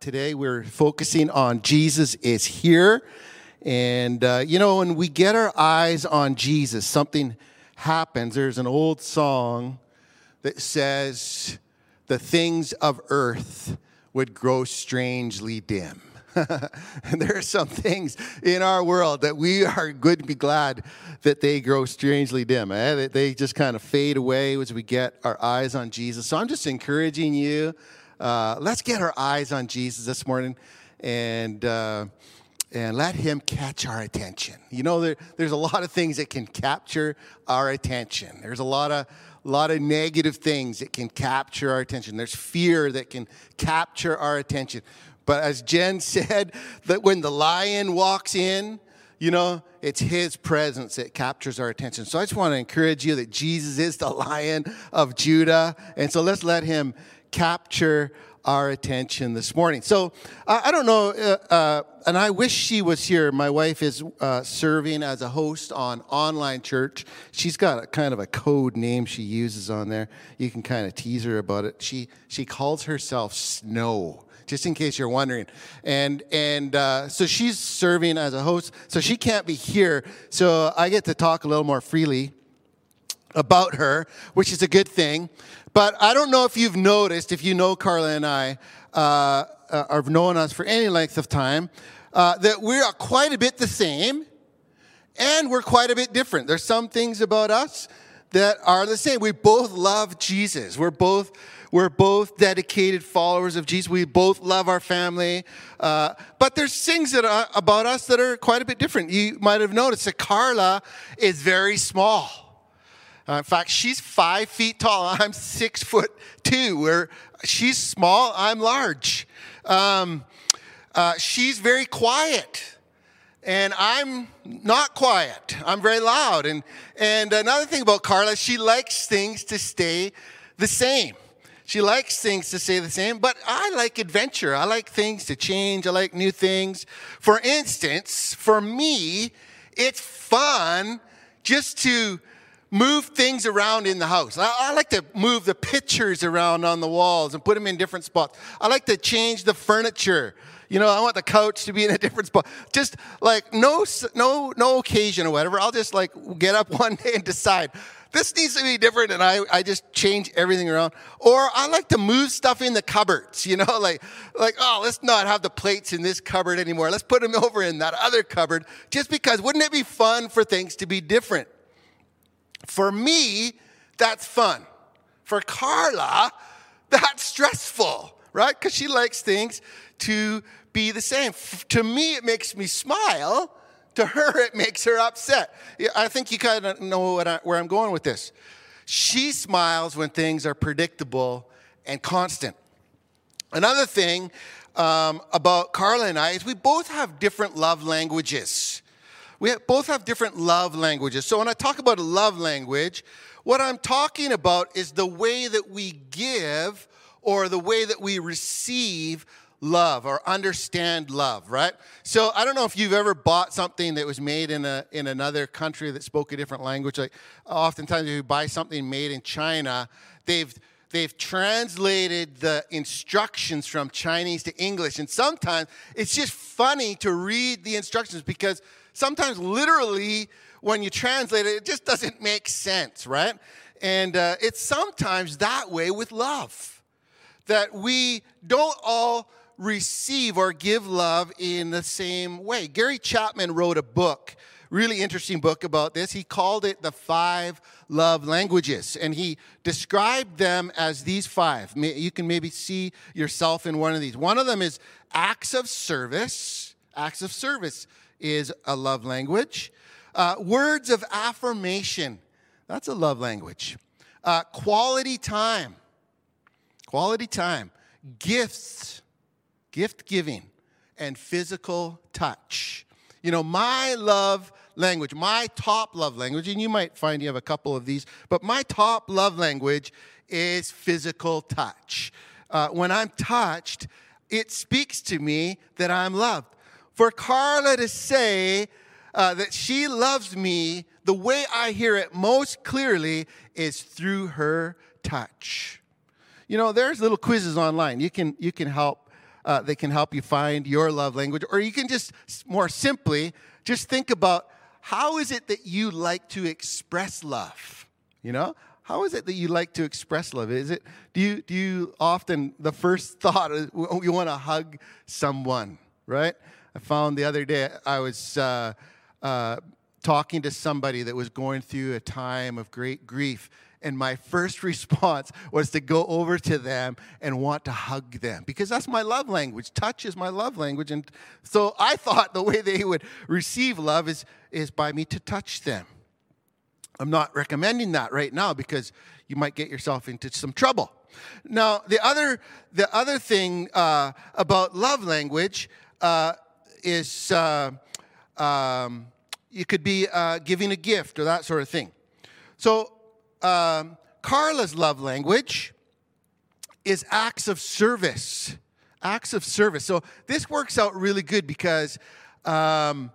Today we're focusing on Jesus is here. And, uh, you know, when we get our eyes on Jesus, something happens. There's an old song that says, The things of earth would grow strangely dim. and there are some things in our world that we are good to be glad that they grow strangely dim. Eh? They just kind of fade away as we get our eyes on Jesus. So I'm just encouraging you uh, let's get our eyes on Jesus this morning and, uh, and let him catch our attention. You know, there, there's a lot of things that can capture our attention. There's a lot of, lot of negative things that can capture our attention. There's fear that can capture our attention. But as Jen said, that when the lion walks in, you know, it's his presence that captures our attention. So I just want to encourage you that Jesus is the lion of Judah. And so let's let him capture our attention this morning. So I don't know, uh, uh, and I wish she was here. My wife is uh, serving as a host on online church. She's got a kind of a code name she uses on there. You can kind of tease her about it. She she calls herself Snow. Just in case you're wondering, and and uh, so she's serving as a host, so she can't be here. So I get to talk a little more freely about her, which is a good thing. But I don't know if you've noticed, if you know Carla and I, uh, uh, or have known us for any length of time, uh, that we are quite a bit the same and we're quite a bit different. There's some things about us that are the same. We both love Jesus. We're both we're both dedicated followers of Jesus. We both love our family. Uh, but there's things that are, about us that are quite a bit different. You might have noticed that Carla is very small. Uh, in fact, she's five feet tall. I'm six foot two. Where she's small, I'm large. Um, uh, she's very quiet, and I'm not quiet. I'm very loud. And and another thing about Carla, she likes things to stay the same. She likes things to stay the same, but I like adventure. I like things to change. I like new things. For instance, for me, it's fun just to move things around in the house. I, I, like to move the pictures around on the walls and put them in different spots. I like to change the furniture. You know, I want the couch to be in a different spot. Just like no, no, no occasion or whatever. I'll just like get up one day and decide this needs to be different, and I, I just change everything around. Or I like to move stuff in the cupboards. You know, like like oh, let's not have the plates in this cupboard anymore. Let's put them over in that other cupboard. Just because wouldn't it be fun for things to be different? For me, that's fun. For Carla, that's stressful, right? Because she likes things to be the same. To me, it makes me smile. To her, it makes her upset. I think you kind of know I, where I'm going with this. She smiles when things are predictable and constant. Another thing um, about Carla and I is we both have different love languages. We both have different love languages. So when I talk about a love language, what I'm talking about is the way that we give or the way that we receive love or understand love, right? So I don't know if you've ever bought something that was made in a in another country that spoke a different language. Like oftentimes if you buy something made in China, they've they've translated the instructions from Chinese to English. And sometimes it's just funny to read the instructions because sometimes literally when you translate it, it just doesn't make sense, right? And uh, it's sometimes that way with love, that we don't all receive or give love in the same way. Gary Chapman wrote a book, really interesting book about this. He called it The Five Love Languages, and he described them as these five. You can maybe see yourself in one of these. One of them is acts of service, acts of service is a love language. Uh, words of affirmation, that's a love language. Uh, quality time, quality time. Gifts, gift giving, and physical touch. You know, my love language, my top love language, and you might find you have a couple of these, but my top love language is physical touch. Uh, when I'm touched, it speaks to me that I'm loved for Carla to say uh, that she loves me, the way I hear it most clearly is through her touch. You know, there's little quizzes online. You can, you can help uh, that can help you find your love language. Or you can just more simply just think about how is it that you like to express love? You know, how is it that you like to express love? Is it do you do you often the first thought is you want to hug someone, right? I found the other day I was uh, uh, talking to somebody that was going through a time of great grief, and my first response was to go over to them and want to hug them because that's my love language. Touch is my love language, and so I thought the way they would receive love is is by me to touch them. I'm not recommending that right now because you might get yourself into some trouble. Now, the other, the other thing uh, about love language uh, is uh, um, you could be uh, giving a gift or that sort of thing. So, um, Carla's love language is acts of service. Acts of service. So, this works out really good because. Um,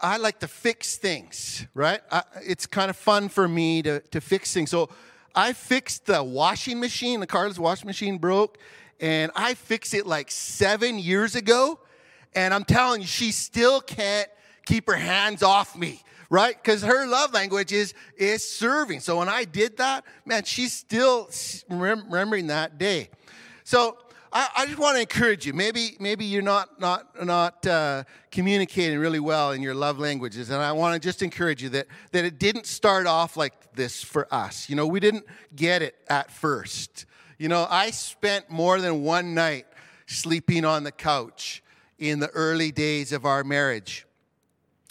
I like to fix things, right? I, it's kind of fun for me to, to fix things. So I fixed the washing machine. The Carla's washing machine broke, and I fixed it like seven years ago. And I'm telling you, she still can't keep her hands off me, right? Because her love language is, is serving. So when I did that, man, she's still remembering that day. So I, I just want to encourage you. Maybe, maybe you're not, not, not uh, communicating really well in your love languages. And I want to just encourage you that, that it didn't start off like this for us. You know, we didn't get it at first. You know, I spent more than one night sleeping on the couch in the early days of our marriage.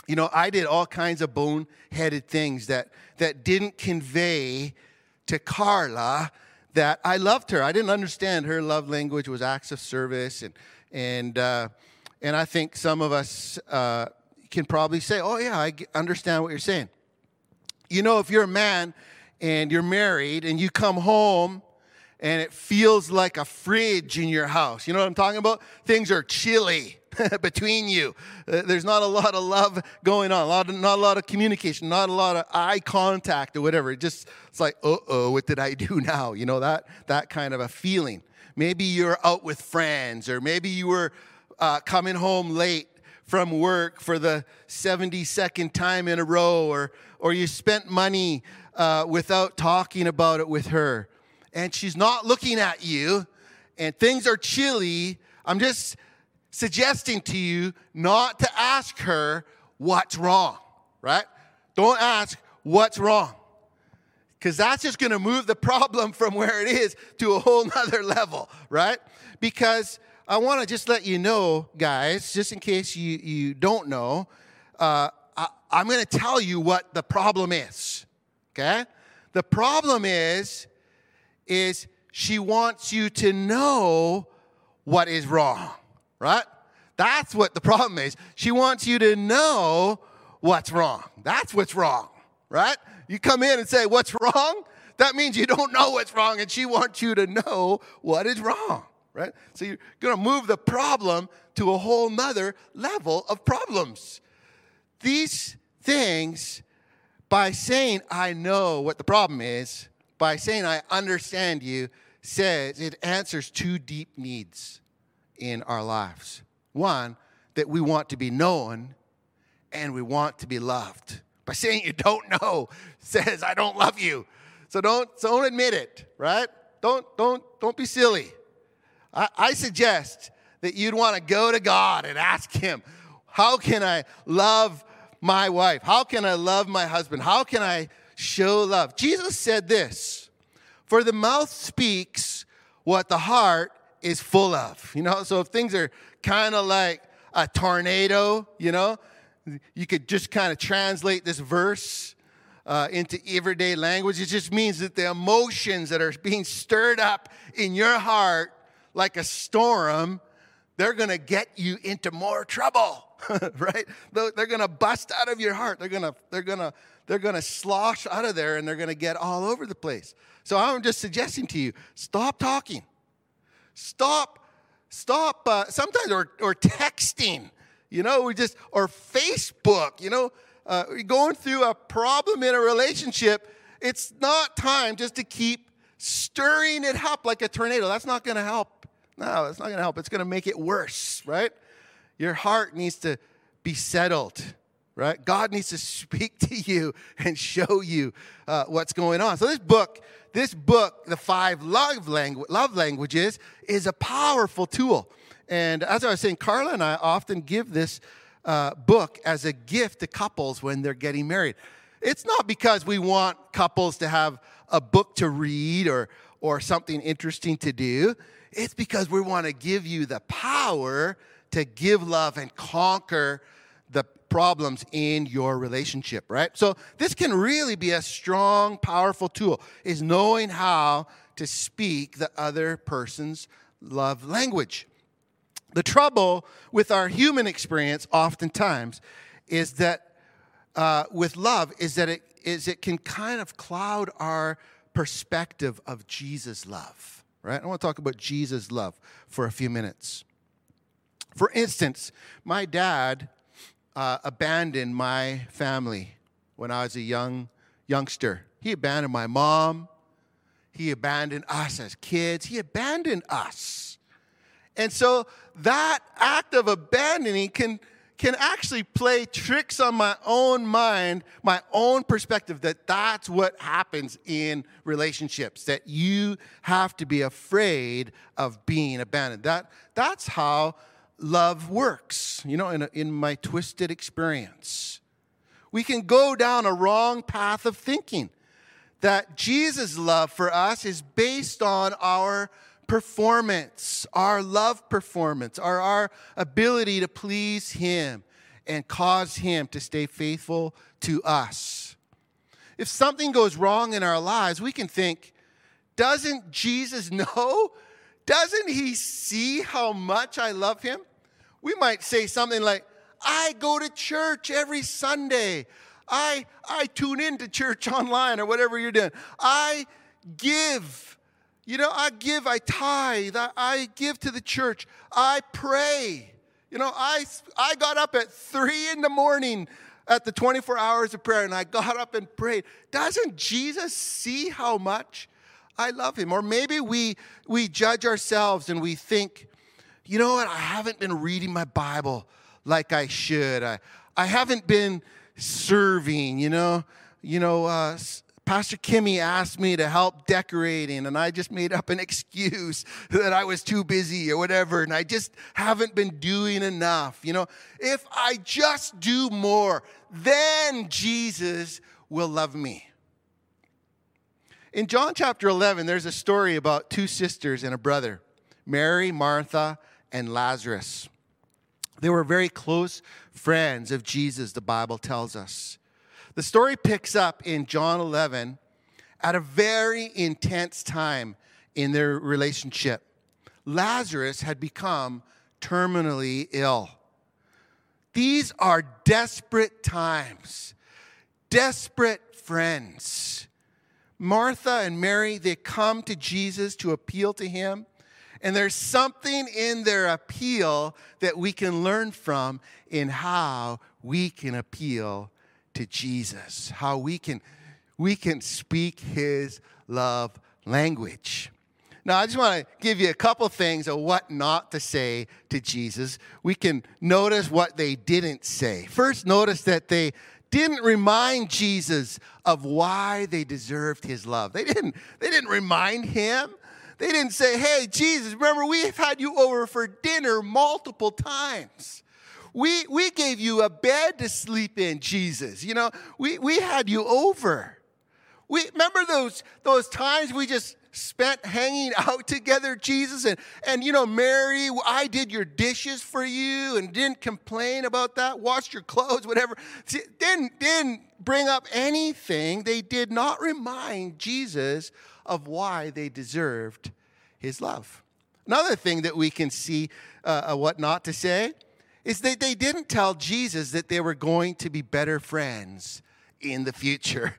You know, I did all kinds of boneheaded things that, that didn't convey to Carla that I loved her. I didn't understand her love language was acts of service, and and uh, and I think some of us uh, can probably say, "Oh yeah, I understand what you're saying." You know, if you're a man and you're married and you come home and it feels like a fridge in your house, you know what I'm talking about? Things are chilly between you. Uh, there's not a lot of love going on, a lot of, not a lot of communication, not a lot of eye contact or whatever. It just it's like, uh oh, what did I do now? You know that that kind of a feeling. Maybe you're out with friends, or maybe you were uh, coming home late from work for the 72nd time in a row, or or you spent money uh, without talking about it with her, and she's not looking at you, and things are chilly. I'm just suggesting to you not to ask her what's wrong, right? Don't ask what's wrong. Because that's just going to move the problem from where it is to a whole nother level, right? Because I want to just let you know, guys, just in case you, you don't know, uh, I, I'm going to tell you what the problem is, okay? The problem is, is she wants you to know what is wrong right? That's what the problem is. She wants you to know what's wrong. That's what's wrong, right? You come in and say, What's wrong? That means you don't know what's wrong, and she wants you to know what is wrong, right? So you're gonna move the problem to a whole nother level of problems. These things, by saying, I know what the problem is, by saying, I understand you, says it answers two deep needs in our lives. One, that we want to be known and we want to be loved. By saying you don't know says I don't love you. So don't, so don't admit it, right? Don't, don't, don't be silly. I, I suggest that you'd want to go to God and ask Him, How can I love my wife? How can I love my husband? How can I show love? Jesus said this For the mouth speaks what the heart is full of. You know, so if things are kind of like a tornado, you know, you could just kind of translate this verse uh, into everyday language. It just means that the emotions that are being stirred up in your heart like a storm, they're going to get you into more trouble, right? They're going to bust out of your heart. They're going to, they're going to, they're going to slosh out of there and they're going to get all over the place. So I'm just suggesting to you, stop talking. Stop, stop, uh, sometimes, or, or texting, you know, we just, or Facebook, you know, uh, going through a problem in a relationship. It's not time just to keep stirring it up like a tornado. That's not going to help. No, it's not going to help. It's going to make it worse, right? Your heart needs to be settled, right? God needs to speak to you and show you uh, what's going on. So this book, this book, the five love, langu- love languages, is a powerful tool. And as I was saying, Carla and I often give this uh, book as a gift to couples when they're getting married. It's not because we want couples to have a book to read or, or something interesting to do. It's because we want to give you the power to give love and conquer problems in your relationship, right? So this can really be a strong, powerful tool is knowing how to speak the other person's love language. The trouble with our human experience oftentimes is that uh, with love is that it is it can kind of cloud our perspective of Jesus' love. Right? I want to talk about Jesus' love for a few minutes. For instance, my dad uh, abandoned my family when I was a young youngster. He abandoned my mom. He abandoned us as kids. He abandoned us. And so that act of abandoning can, can actually play tricks on my own mind, my own perspective that that's what happens in relationships, that you have to be afraid of being abandoned. That, that's how love works, you know, in, a, in my twisted experience. We can go down a wrong path of thinking that Jesus' love for us is based on our performance, our love performance, our, our ability to please Him and cause Him to stay faithful to us. If something goes wrong in our lives, we can think, doesn't Jesus know? Doesn't He see how much I love Him? We might say something like, I go to church every Sunday. I, I tune into church online or whatever you're doing. I give you know, I give, I tithe, I, I give to the church, I pray. You know, I, I got up at three in the morning at the 24 hours of prayer and I got up and prayed. Doesn't Jesus see how much I love him? Or maybe we, we judge ourselves and we think, you know what, I haven't been reading my Bible like I should. I, I haven't been serving, you know. You know, uh, Pastor Kimmy asked me to help decorating, and I just made up an excuse that I was too busy or whatever, and I just haven't been doing enough. You know, if I just do more, then Jesus will love me. In John chapter 11, there's a story about two sisters and a brother Mary, Martha, and Lazarus. They were very close friends of Jesus, the Bible tells us. The story picks up in John 11 at a very intense time in their relationship. Lazarus had become terminally ill. These are desperate times, desperate friends. Martha and Mary, they come to Jesus to appeal to him. And there's something in their appeal that we can learn from in how we can appeal to Jesus, how we can, we can speak his love language. Now, I just want to give you a couple things of what not to say to Jesus. We can notice what they didn't say. First, notice that they didn't remind Jesus of why they deserved his love. They didn't, they didn't remind him. They didn't say, Hey, Jesus, remember, we've had you over for dinner multiple times. We, we gave you a bed to sleep in, Jesus. You know, we, we had you over. We remember those, those times we just spent hanging out together, Jesus, and, and you know, Mary, I did your dishes for you and didn't complain about that, washed your clothes, whatever. See, didn't, didn't bring up anything. They did not remind Jesus of why they deserved his love. Another thing that we can see uh, uh what not to say is that they didn't tell Jesus that they were going to be better friends in the future.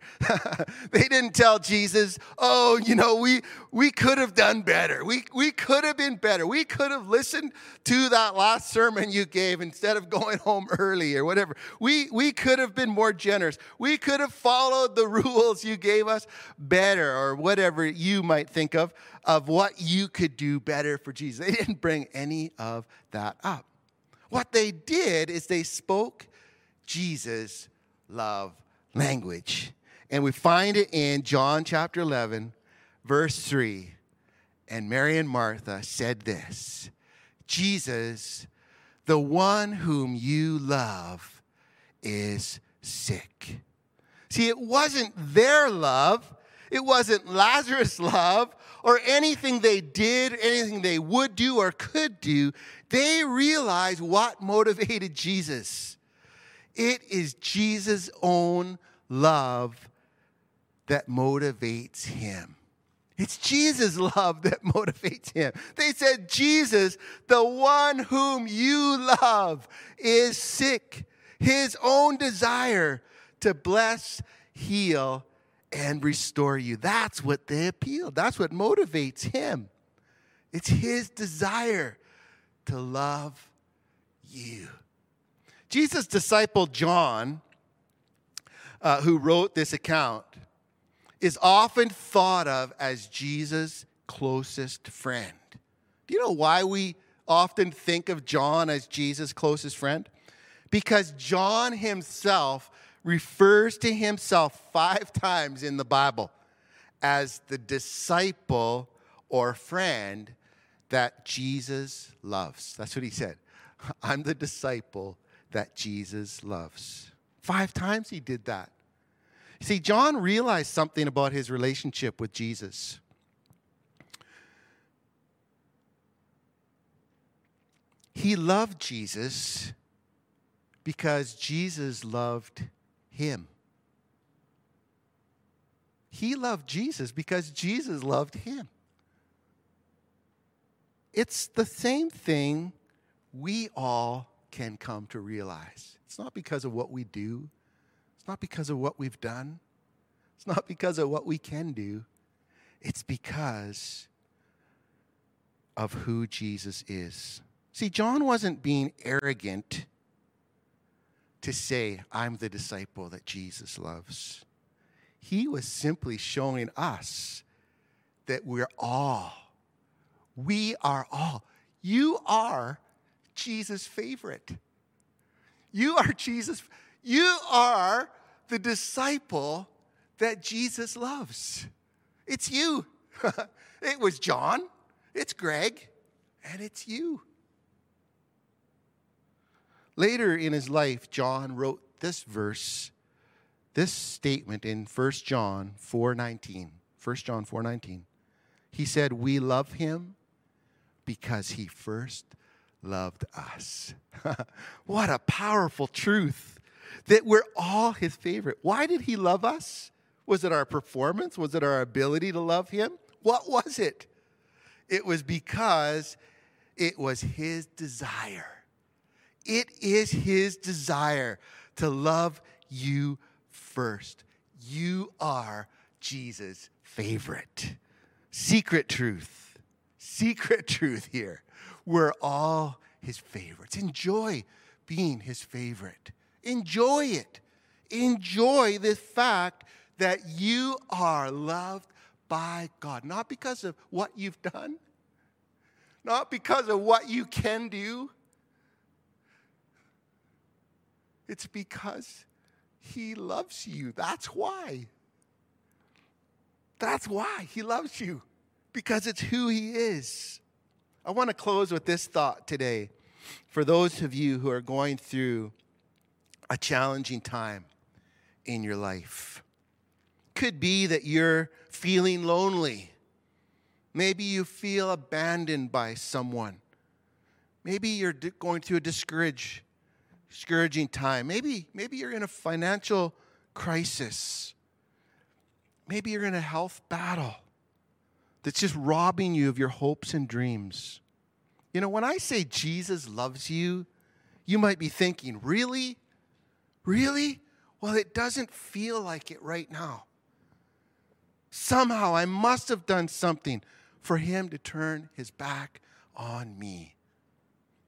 they didn't tell Jesus, oh, you know, we, we could have done better. We, we could have been better. We could have listened to that last sermon you gave instead of going home early or whatever. We, we could have been more generous. We could have followed the rules you gave us better or whatever you might think of, of what you could do better for Jesus. They didn't bring any of that up. What they did is they spoke Jesus' love language. And we find it in John chapter 11, verse 3. And Mary and Martha said this Jesus, the one whom you love, is sick. See, it wasn't their love, it wasn't Lazarus' love or anything they did, anything they would do or could do. They realized what motivated Jesus. It is Jesus' own love that motivates him. It's Jesus' love that motivates him. They said, Jesus, the one whom you love, is sick. His own desire to bless, heal, and restore you. That's what they appeal. That's what motivates him. It's his desire to love you. Jesus' disciple John, uh, who wrote this account, is often thought of as Jesus' closest friend. Do you know why we often think of John as Jesus' closest friend? Because John himself refers to himself five times in the Bible as the disciple or friend that Jesus loves. That's what he said. I'm the disciple that Jesus loves. Five times he did that. See, John realized something about his relationship with Jesus. He loved Jesus because Jesus loved him. He loved Jesus because Jesus loved him. It's the same thing we all can come to realize. It's not because of what we do, it's not because of what we've done, it's not because of what we can do. It's because of who Jesus is. See, John wasn't being arrogant to say, I'm the disciple that Jesus loves. He was simply showing us that we're all, we are all, you are Jesus' favorite. You are Jesus. You are the disciple that Jesus loves. It's you. it was John, it's Greg, and it's you. Later in his life, John wrote this verse, this statement in 1 John 4:19. 1 John 4:19. He said, "We love him because he first loved us. what a powerful truth that we're all his favorite. Why did he love us? Was it our performance? Was it our ability to love him? What was it? It was because it was his desire. It is his desire to love you first. You are Jesus' favorite. Secret truth. Secret truth here. We're all his favorites. Enjoy being his favorite. Enjoy it. Enjoy the fact that you are loved by God, not because of what you've done, not because of what you can do. It's because he loves you. That's why. That's why he loves you, because it's who he is. I want to close with this thought today for those of you who are going through a challenging time in your life. Could be that you're feeling lonely. Maybe you feel abandoned by someone. Maybe you're going through a discourage, discouraging time. Maybe, maybe you're in a financial crisis. Maybe you're in a health battle that's just robbing you of your hopes and dreams. You know, when I say Jesus loves you, you might be thinking, really? Really? Well, it doesn't feel like it right now. Somehow I must have done something for him to turn his back on me.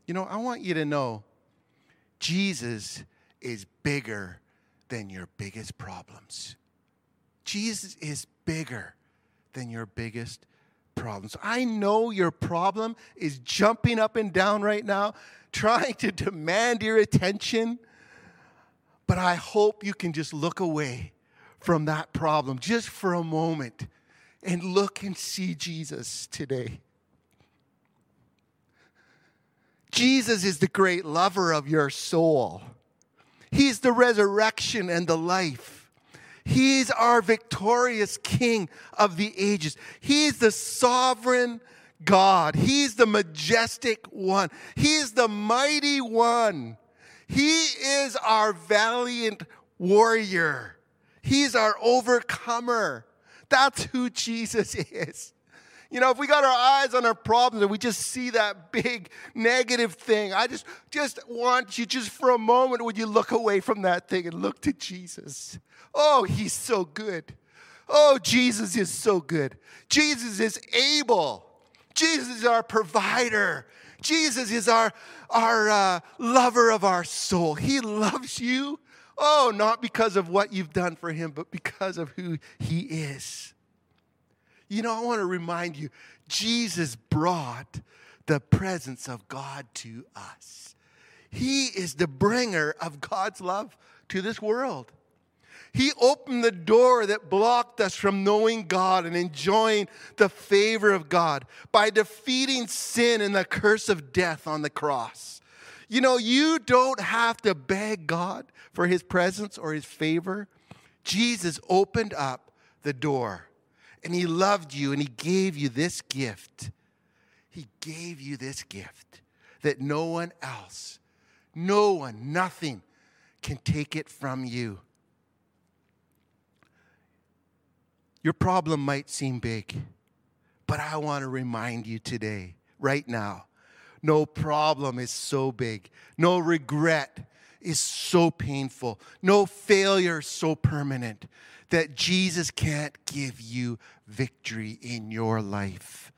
You know, I want you to know Jesus is bigger than your biggest problems. Jesus is bigger than your biggest problems. I know your problem is jumping up and down right now, trying to demand your attention, but I hope you can just look away from that problem just for a moment and look and see Jesus today. Jesus is the great lover of your soul. He's the resurrection and the life. He's our victorious King of the ages. He's the sovereign God. He's the majestic one. He's the mighty one. He is our valiant warrior. He's our overcomer. That's who Jesus is. You know, if we got our eyes on our problems and we just see that big negative thing, I just just want you just for a moment would you look away from that thing and look to Jesus. Oh, he's so good. Oh, Jesus is so good. Jesus is able. Jesus is our provider. Jesus is our, our uh, lover of our soul. He loves you. Oh, not because of what you've done for him, but because of who he is. You know, I want to remind you Jesus brought the presence of God to us. He is the bringer of God's love to this world. He opened the door that blocked us from knowing God and enjoying the favor of God by defeating sin and the curse of death on the cross. You know, you don't have to beg God for his presence or his favor. Jesus opened up the door and he loved you and he gave you this gift. He gave you this gift that no one else, no one, nothing can take it from you. Your problem might seem big, but I want to remind you today, right now, no problem is so big. No regret is so painful. No failure so permanent that Jesus can't give you victory in your life.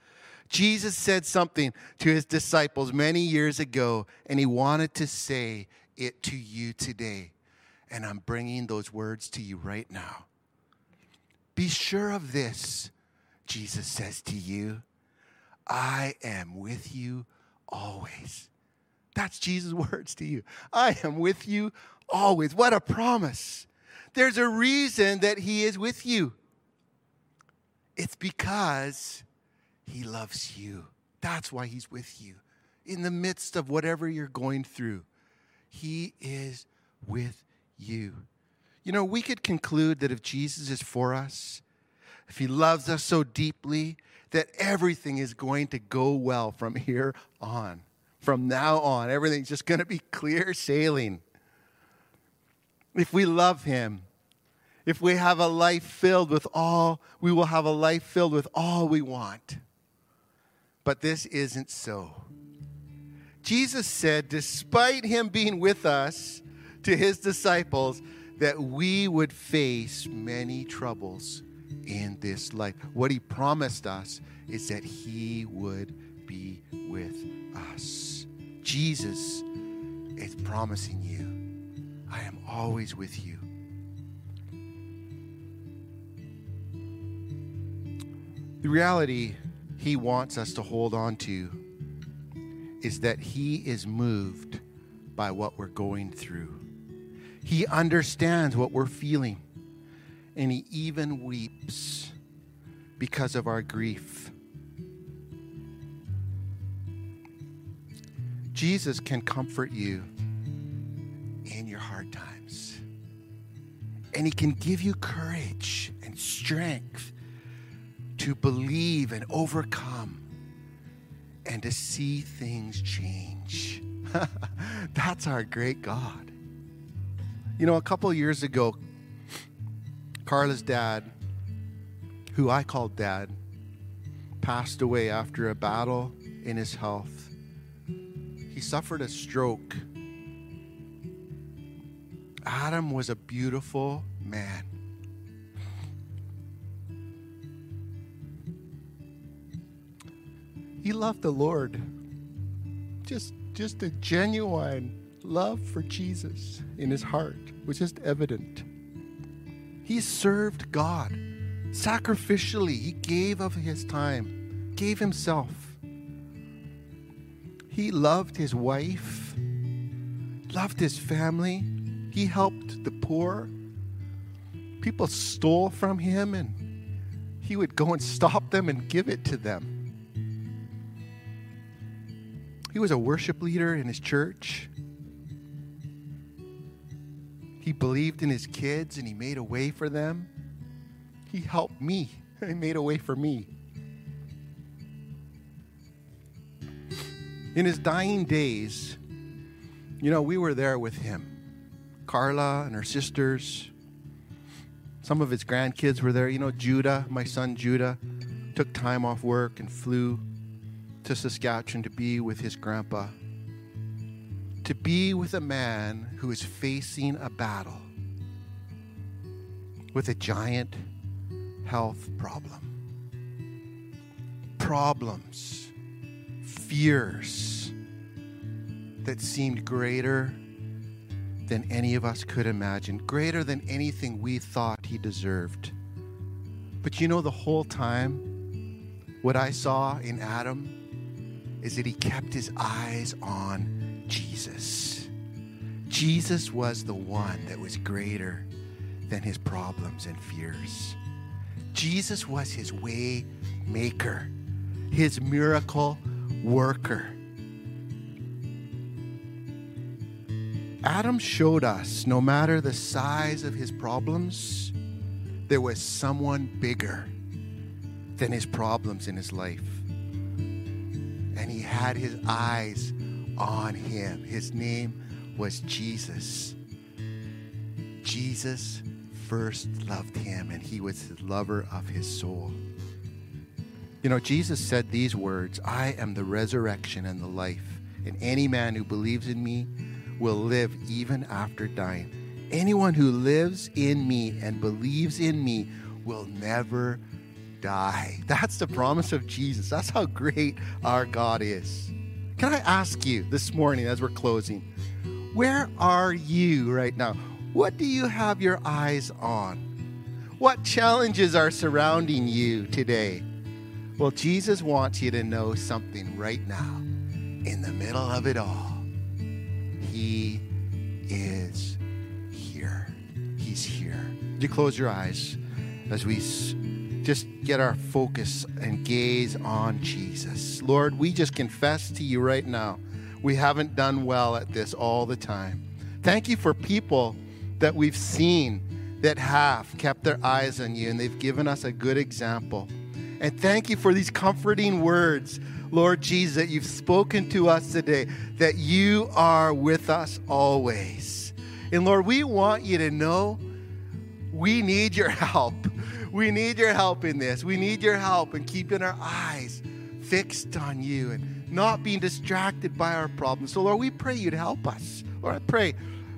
Jesus said something to his disciples many years ago, and he wanted to say it to you today. And I'm bringing those words to you right now. Be sure of this, Jesus says to you I am with you always. That's Jesus' words to you. I am with you always. What a promise. There's a reason that He is with you. It's because He loves you. That's why He's with you. In the midst of whatever you're going through, He is with you. You know, we could conclude that if Jesus is for us, if He loves us so deeply, that everything is going to go well from here on. From now on, everything's just going to be clear sailing. If we love Him, if we have a life filled with all, we will have a life filled with all we want. But this isn't so. Jesus said, despite Him being with us, to His disciples, that we would face many troubles in this life. What He promised us is that He would be with us. Jesus is promising you, I am always with you. The reality he wants us to hold on to is that he is moved by what we're going through. He understands what we're feeling, and he even weeps because of our grief. Jesus can comfort you in your hard times. And He can give you courage and strength to believe and overcome and to see things change. That's our great God. You know, a couple years ago, Carla's dad, who I called dad, passed away after a battle in his health he suffered a stroke Adam was a beautiful man. He loved the Lord. Just, just a genuine love for Jesus in his heart was just evident. He served God sacrificially. He gave of his time, gave himself. He loved his wife, loved his family. He helped the poor. People stole from him, and he would go and stop them and give it to them. He was a worship leader in his church. He believed in his kids and he made a way for them. He helped me. He made a way for me. In his dying days, you know, we were there with him. Carla and her sisters. Some of his grandkids were there. You know, Judah, my son Judah, took time off work and flew to Saskatchewan to be with his grandpa to be with a man who is facing a battle with a giant health problem. Problems, fears that seemed greater than any of us could imagine, greater than anything we thought he deserved. But you know, the whole time, what I saw in Adam is that he kept his eyes on Jesus. Jesus was the one that was greater than his problems and fears. Jesus was his way maker, his miracle worker. Adam showed us no matter the size of his problems, there was someone bigger than his problems in his life. Had his eyes on him. His name was Jesus. Jesus first loved him, and he was the lover of his soul. You know, Jesus said these words I am the resurrection and the life, and any man who believes in me will live even after dying. Anyone who lives in me and believes in me will never die. That's the promise of Jesus. That's how great our God is. Can I ask you this morning as we're closing, where are you right now? What do you have your eyes on? What challenges are surrounding you today? Well, Jesus wants you to know something right now. In the middle of it all, He is here. He's here. Would you close your eyes as we just get our focus and gaze on Jesus. Lord, we just confess to you right now, we haven't done well at this all the time. Thank you for people that we've seen that have kept their eyes on you and they've given us a good example. And thank you for these comforting words, Lord Jesus, that you've spoken to us today, that you are with us always. And Lord, we want you to know we need your help. We need your help in this. We need your help in keeping our eyes fixed on you and not being distracted by our problems. So, Lord, we pray you'd help us. Lord, I pray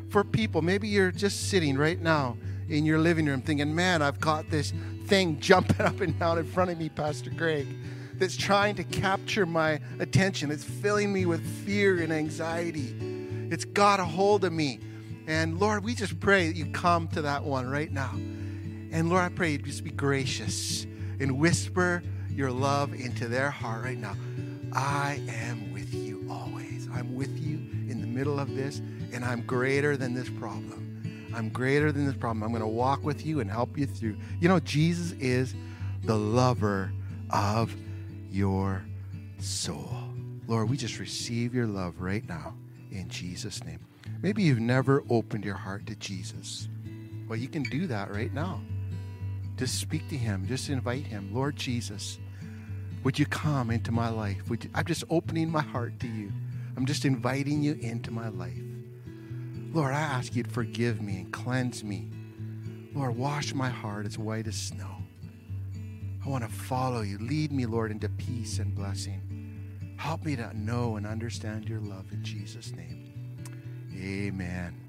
for people. Maybe you're just sitting right now in your living room thinking, man, I've got this thing jumping up and down in front of me, Pastor Greg, that's trying to capture my attention. It's filling me with fear and anxiety. It's got a hold of me. And Lord, we just pray that you come to that one right now. And Lord, I pray you just be gracious and whisper your love into their heart right now. I am with you always. I'm with you in the middle of this, and I'm greater than this problem. I'm greater than this problem. I'm going to walk with you and help you through. You know, Jesus is the lover of your soul. Lord, we just receive your love right now in Jesus' name. Maybe you've never opened your heart to Jesus. Well, you can do that right now. Just speak to Him. Just invite Him. Lord Jesus, would you come into my life? Would you, I'm just opening my heart to you. I'm just inviting you into my life. Lord, I ask you to forgive me and cleanse me. Lord, wash my heart as white as snow. I want to follow you. Lead me, Lord, into peace and blessing. Help me to know and understand your love in Jesus' name. Amen.